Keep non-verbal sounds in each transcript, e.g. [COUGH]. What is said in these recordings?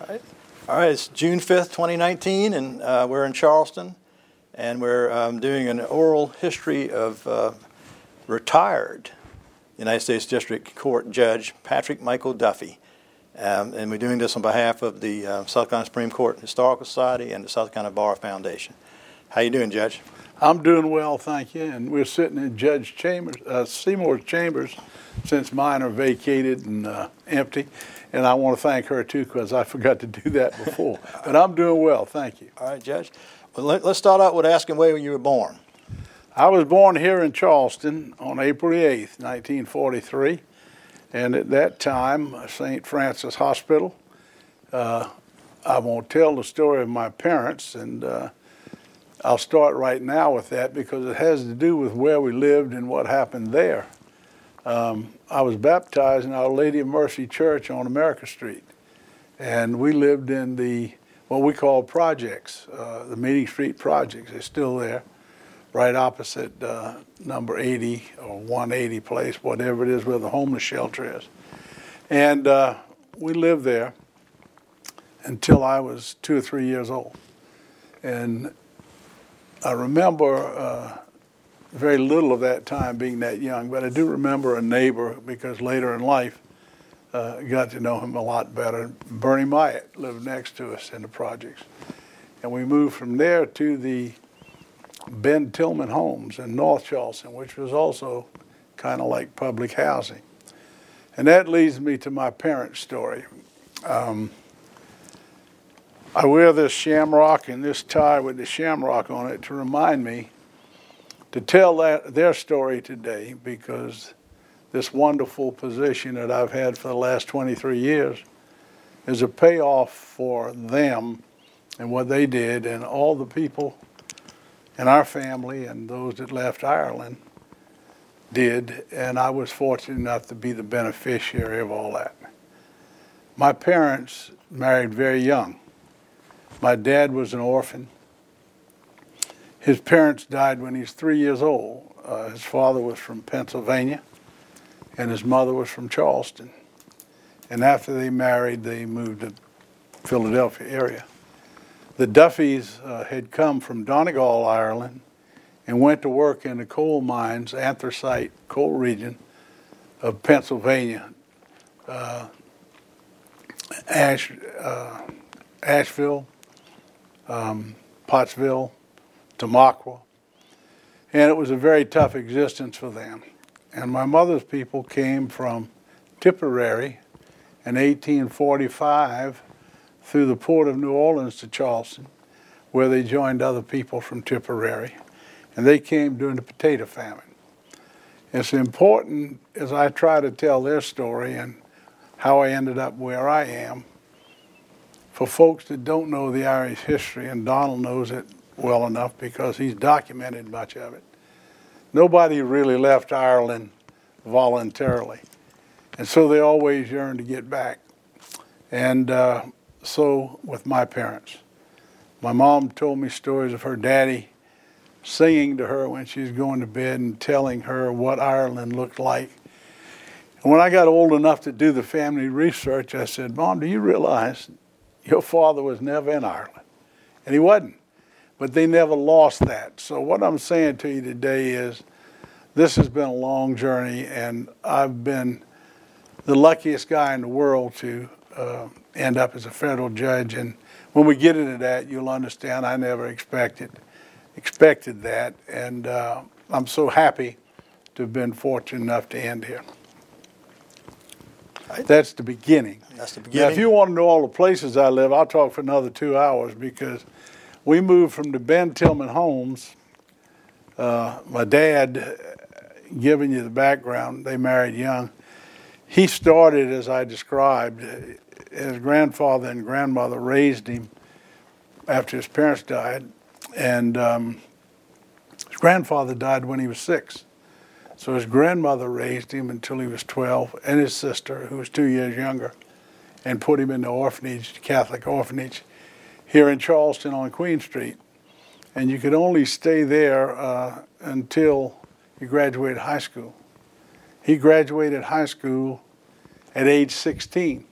All right. All right, it's June 5th, 2019, and uh, we're in Charleston, and we're um, doing an oral history of uh, retired United States District Court Judge Patrick Michael Duffy. Um, and we're doing this on behalf of the uh, South Carolina Supreme Court Historical Society and the South Carolina Bar Foundation. How you doing, Judge? I'm doing well, thank you. And we're sitting in Judge Chambers, uh, Seymour's chambers since mine are vacated and uh, empty. And I want to thank her too because I [LAUGHS] forgot to do that before. but I'm doing well, thank you. All right, Judge. Well, let, us start out with asking where you were born. I was born here in Charleston on April 8th, 1943. And at that time, St. Francis Hospital. Uh, I won't tell the story of my parents, and uh, I'll start right now with that because it has to do with where we lived and what happened there. Um, I was baptized in Our Lady of Mercy Church on America Street, and we lived in the what we call projects, uh, the Meeting Street projects. They're still there, right opposite uh, number 80 or 180 place, whatever it is, where the homeless shelter is. And uh, we lived there until I was two or three years old. And I remember uh, very little of that time being that young, but I do remember a neighbor because later in life uh, got to know him a lot better. Bernie Myatt lived next to us in the projects. And we moved from there to the Ben Tillman Homes in North Charleston, which was also kind of like public housing. And that leads me to my parents' story. Um, I wear this shamrock and this tie with the shamrock on it to remind me to tell that, their story today because this wonderful position that I've had for the last 23 years is a payoff for them and what they did and all the people in our family and those that left Ireland did, and I was fortunate enough to be the beneficiary of all that. My parents married very young. My dad was an orphan. His parents died when he was three years old. Uh, his father was from Pennsylvania, and his mother was from Charleston. And after they married, they moved to Philadelphia area. The Duffys uh, had come from Donegal, Ireland, and went to work in the coal mines, anthracite coal region of Pennsylvania, uh, Ash, uh, Asheville, um, Pottsville, Tamaqua. And it was a very tough existence for them. And my mother's people came from Tipperary in 1845 through the port of New Orleans to Charleston, where they joined other people from Tipperary. And they came during the potato famine. It's important as I try to tell their story and how I ended up where I am for folks that don't know the Irish history, and Donald knows it well enough because he's documented much of it. Nobody really left Ireland voluntarily, and so they always yearn to get back. And uh, so with my parents. My mom told me stories of her daddy singing to her when she was going to bed and telling her what Ireland looked like. And when I got old enough to do the family research, I said, Mom, do you realize your father was never in Ireland. And he wasn't. But they never lost that. So, what I'm saying to you today is this has been a long journey, and I've been the luckiest guy in the world to uh, end up as a federal judge. And when we get into that, you'll understand I never expected expected that, and uh, I'm so happy to have been fortunate enough to end here. That's the beginning. That's the beginning. Now, if you want to know all the places I live, I'll talk for another two hours because we moved from the Ben Tillman homes. Uh, my dad, giving you the background, they married young. He started, as I described, his grandfather and grandmother raised him after his parents died, and um, his grandfather died when he was six. So his grandmother raised him until he was 12, and his sister, who was two years younger, and put him in the orphanage, Catholic orphanage, here in Charleston on Queen Street. And you could only stay there uh, until you graduated high school. He graduated high school at age 16.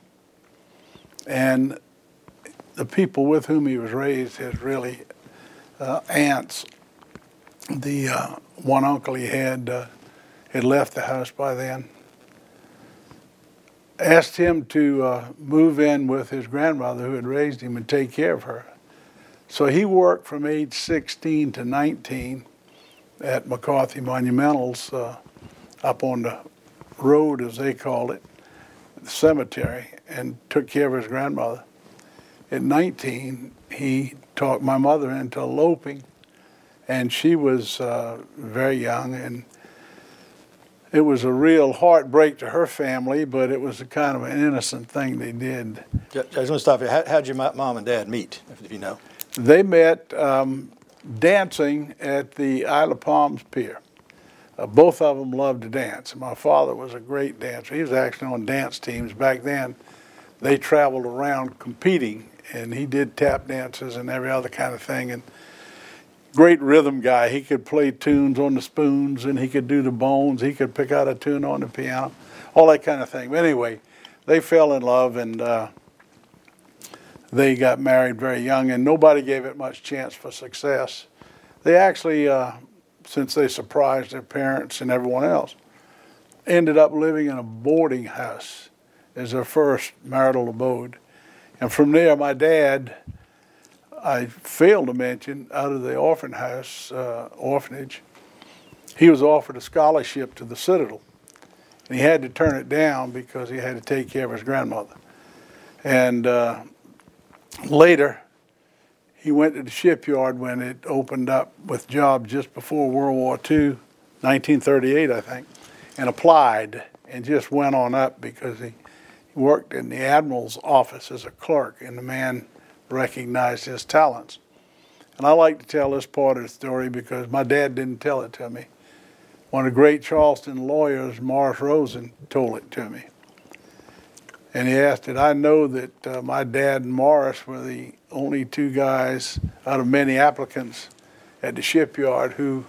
And the people with whom he was raised, his really uh, aunts, the uh, one uncle he had uh, had left the house by then, asked him to uh, move in with his grandmother who had raised him and take care of her. So he worked from age 16 to 19 at McCarthy Monumentals uh, up on the road, as they called it, the cemetery, and took care of his grandmother. At 19, he talked my mother into eloping, and she was uh, very young, and it was a real heartbreak to her family, but it was a kind of an innocent thing they did. I was going to stop you. How, how'd your mom and dad meet, if you know? They met um, dancing at the Isle of Palms Pier. Uh, both of them loved to dance. My father was a great dancer. He was actually on dance teams back then. They traveled around competing, and he did tap dances and every other kind of thing. And great rhythm guy. He could play tunes on the spoons, and he could do the bones. He could pick out a tune on the piano, all that kind of thing. But anyway, they fell in love, and uh, they got married very young, and nobody gave it much chance for success. They actually, uh, since they surprised their parents and everyone else, ended up living in a boarding house as their first marital abode. And from there, my dad, I failed to mention, out of the orphan house, uh, orphanage, he was offered a scholarship to the Citadel. And he had to turn it down because he had to take care of his grandmother. And uh, later, he went to the shipyard when it opened up with jobs just before World War II, 1938, I think, and applied and just went on up because he worked in the admiral's office as a clerk, and the man recognized his talents. And I like to tell this part of the story because my dad didn't tell it to me. One of the great Charleston lawyers, Morris Rosen, told it to me. And he asked, Did I know that uh, my dad and Morris were the only two guys out of many applicants at the shipyard who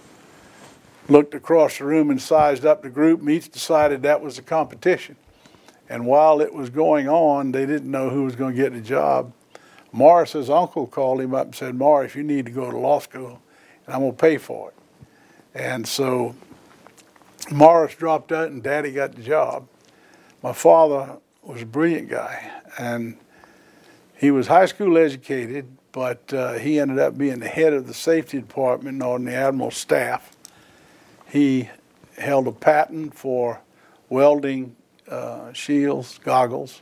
looked across the room and sized up the group and each decided that was a competition. And while it was going on, they didn't know who was going to get the job. Morris's uncle called him up and said, Morris, you need to go to law school, and I'm going to pay for it. And so Morris dropped out, and Daddy got the job. My father was a brilliant guy, and he was high school educated, but uh, he ended up being the head of the safety department on the admiral's staff. He held a patent for welding uh, shields, goggles,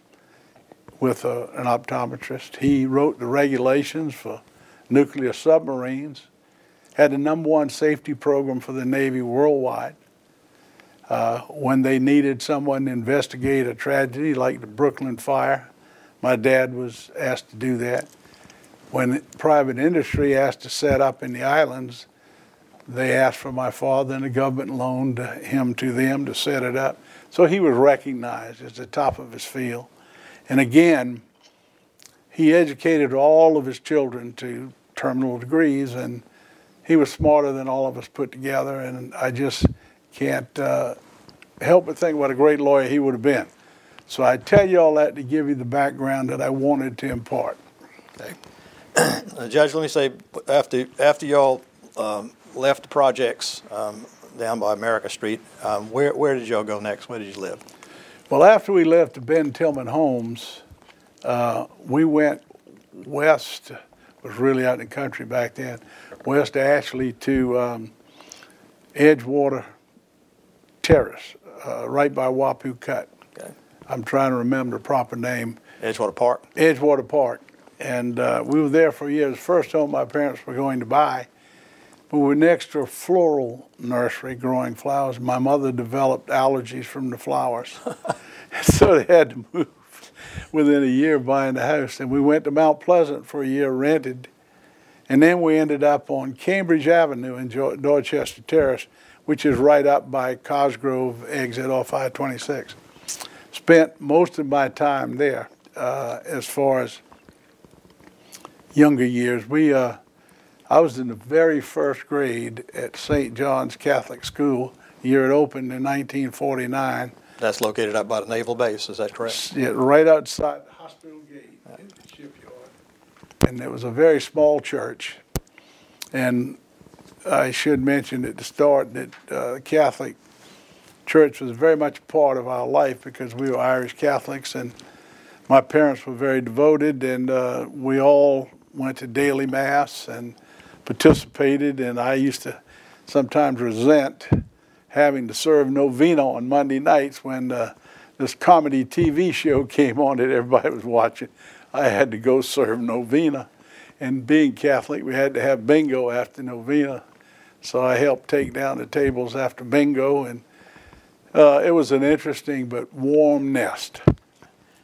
with a, an optometrist. He wrote the regulations for nuclear submarines, had the number one safety program for the Navy worldwide. Uh, when they needed someone to investigate a tragedy like the Brooklyn fire, my dad was asked to do that. When private industry asked to set up in the islands, they asked for my father, and the government loaned him to them to set it up. So he was recognized as the top of his field. And again, he educated all of his children to terminal degrees, and he was smarter than all of us put together. And I just can't uh, help but think what a great lawyer he would have been. So I tell you all that to give you the background that I wanted to impart. Okay. [CLEARS THROAT] Uh, Judge, let me say, after after y'all um, left the projects um, down by America Street, um, where where did y'all go next? Where did you live? Well, after we left Ben Tillman Homes, uh, we went west. Was really out in the country back then. West to Ashley to um, Edgewater Terrace, uh, right by Wappoo Cut. Okay. I'm trying to remember the proper name. Edgewater Park. Edgewater Park. And uh, we were there for years. First home my parents were going to buy. But next to a floral nursery growing flowers. My mother developed allergies from the flowers. [LAUGHS] so they had to move within a year buying the house. And we went to Mount Pleasant for a year, rented. And then we ended up on Cambridge Avenue in Dorchester Terrace, which is right up by Cosgrove exit off I 26. Spent most of my time there uh, as far as younger years. We, uh, I was in the very first grade at St. John's Catholic School. The year it opened in 1949. That's located up by the naval base. Is that correct? Yeah, right outside the hospital gate in the shipyard. and it was a very small church. And I should mention at the start that uh, Catholic church was very much part of our life because we were Irish Catholics, and my parents were very devoted, and uh, we all went to daily mass and participated. And I used to sometimes resent having to serve novena on Monday nights when uh, this comedy TV show [LAUGHS] came on that everybody was watching. I had to go serve novena. And being Catholic, we had to have bingo after novena. So I helped take down the tables after bingo, and uh, it was an interesting but warm nest.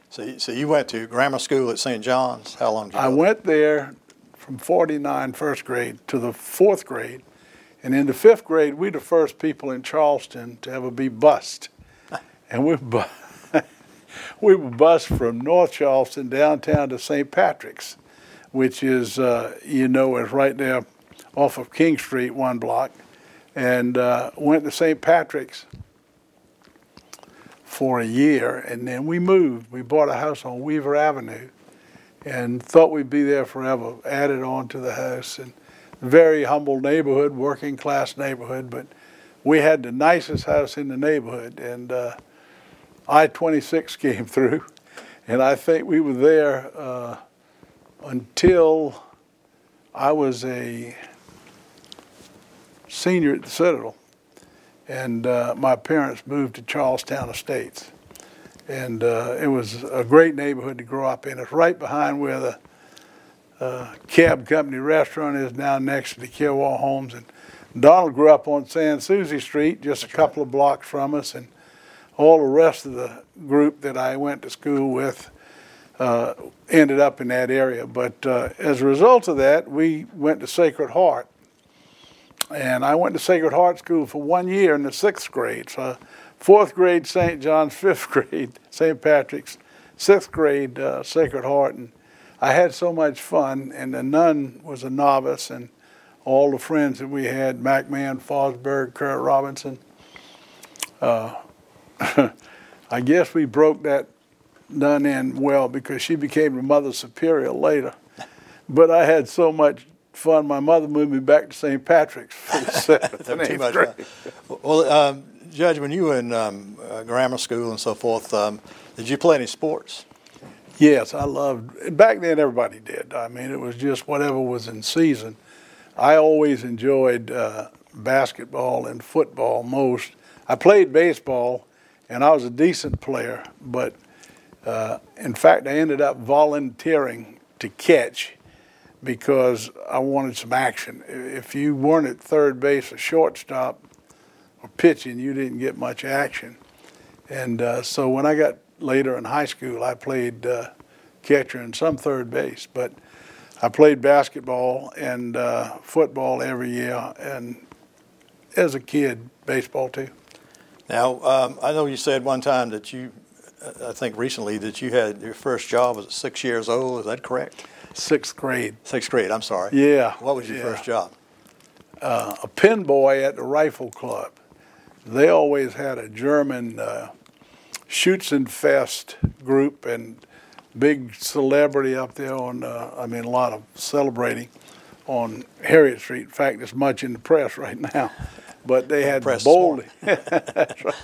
So, you- so you went to grammar school at St. John's. How long did you I went there from 49 first grade to the fourth grade. And in the fifth grade, we the first people in Charleston to ever be bused. [LAUGHS] And we, bu- [LAUGHS] we were bused from North Charleston downtown to St. Patrick's, which is, uh, you know, is right there off of King Street, one block. And uh, went to St. Patrick's for a year. And then we moved. We bought a house on Weaver Avenue and thought we'd be there forever. Added on to the house and very humble neighborhood, working class neighborhood, but we had the nicest house in the neighborhood. And uh, I 26 [LAUGHS] came through, and I think we were there uh, until I was a senior at the Citadel. And uh, my parents moved to Charlestown Estates and uh, it was a great neighborhood to grow up in. It's right behind where the uh, cab company restaurant is now next to the Kilwall Homes. And Donald grew up on Sans Souci Street, just a couple of blocks from us, and all the rest of the group that I went to school with uh, ended up in that area. But uh, as a result of that, we went to Sacred Heart. And I went to Sacred Heart School for one year in the sixth grade. So fourth grade St. John's, fifth grade St. Patrick's, sixth grade uh, Sacred Heart, and I had so much fun. And the nun was a novice, and all the friends that we had, MacMahon, Fosberg, Kurt Robinson. Uh, [LAUGHS] I guess we broke that nun in well because she became the mother superior later. But I had so much fun. My mother moved me back to St. Patrick's for the [LAUGHS] seventh and Too eighth much grade. Well, um, Judge, when you were in um, uh, grammar school and so forth, um, did you play any sports? Yes, I loved. Back then, everybody did. I mean, it was just whatever was in season. I always enjoyed uh, basketball and football most. I played baseball, and I was a decent player. But uh, in fact, I ended up volunteering to catch because I wanted some action. If you weren't at third base or shortstop or pitching, you didn't get much action. And uh, so when I got later in high school, I played uh, catcher and some third base. But I played basketball and uh, football every year, and as a kid, baseball too. Now, um, I know you said one time that you, I think recently, that you had your first job was at six years old. Is that correct? Sixth grade. Sixth grade, I'm sorry. Yeah. What was your yeah. first job? Uh, a pin boy at the rifle club. They always had a German uh, Schützenfest group and big celebrity up there on, uh, I mean, a lot of celebrating on Harriet Street. In fact, it's much in the press [LAUGHS] right now. But they had Press bowling. [LAUGHS] That's right.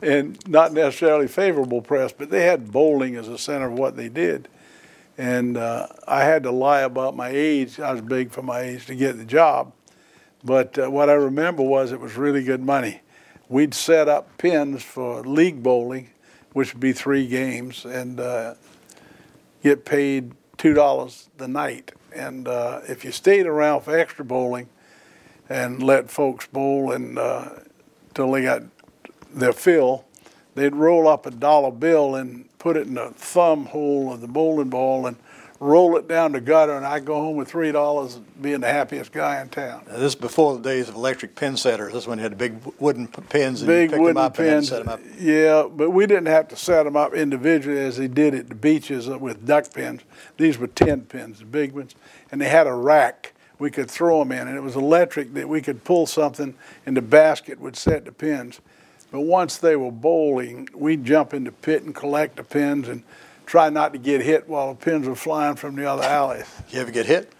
And not necessarily favorable press, but they had bowling as a center of what they did. And uh, I had to lie about my age. I was big for my age to get the job. But uh, what I remember was it was really good money. We'd set up pins for league bowling, which would be three games, and uh, get paid two dollars the night. And uh, if you stayed around for extra bowling and let folks bowl and uh, they got their fill, they'd roll up a dollar bill and put it in the thumb hole of the bowling ball and roll it down the gutter, and I'd go home with three dollars, being the happiest guy in town. Now, this is before the days of electric pin setters. This one had big wooden pins and Big you picked wooden them up and pins. set them up. Yeah, but we didn't have to set them up individually as they did at the beaches with duck pins. These were ten pins, the big ones, and they had a rack we could throw them in, and it was electric that we could pull something, and the basket would set the pins. But once they were bowling, we'd jump in the pit and collect the pins and try not to get hit while the pins were flying from the other alleys. You ever get hit?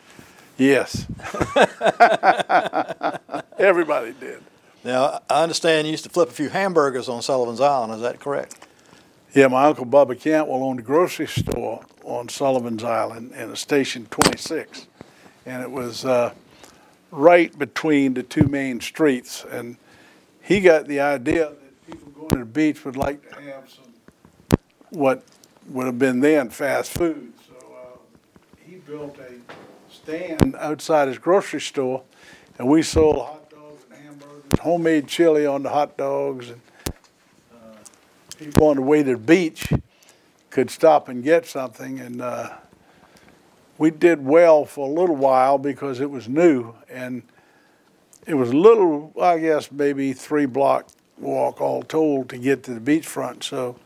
Yes. [LAUGHS] Everybody did. Now, I understand you used to flip a few hamburgers on Sullivan's Island. Is that correct? Yeah, my uncle Bubba Cantwell owned a grocery store on Sullivan's Island in a station 26, and it was uh, right between the two main streets. And he got the idea that people going to the beach would like to have some what would have been then fast food. So uh, he built a stand outside his grocery store, and we sold hot dogs and hamburgers, homemade chili on the hot dogs, and uh, people on the way to the beach could stop and get something. And uh, we did well for a little while because it was new. And it was a little, I guess, maybe three block walk all told to get to the beachfront. So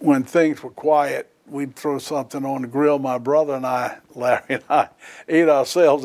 when things were quiet, we'd throw something on the grill. My brother and I, [LAUGHS] Larry and I, ate ourselves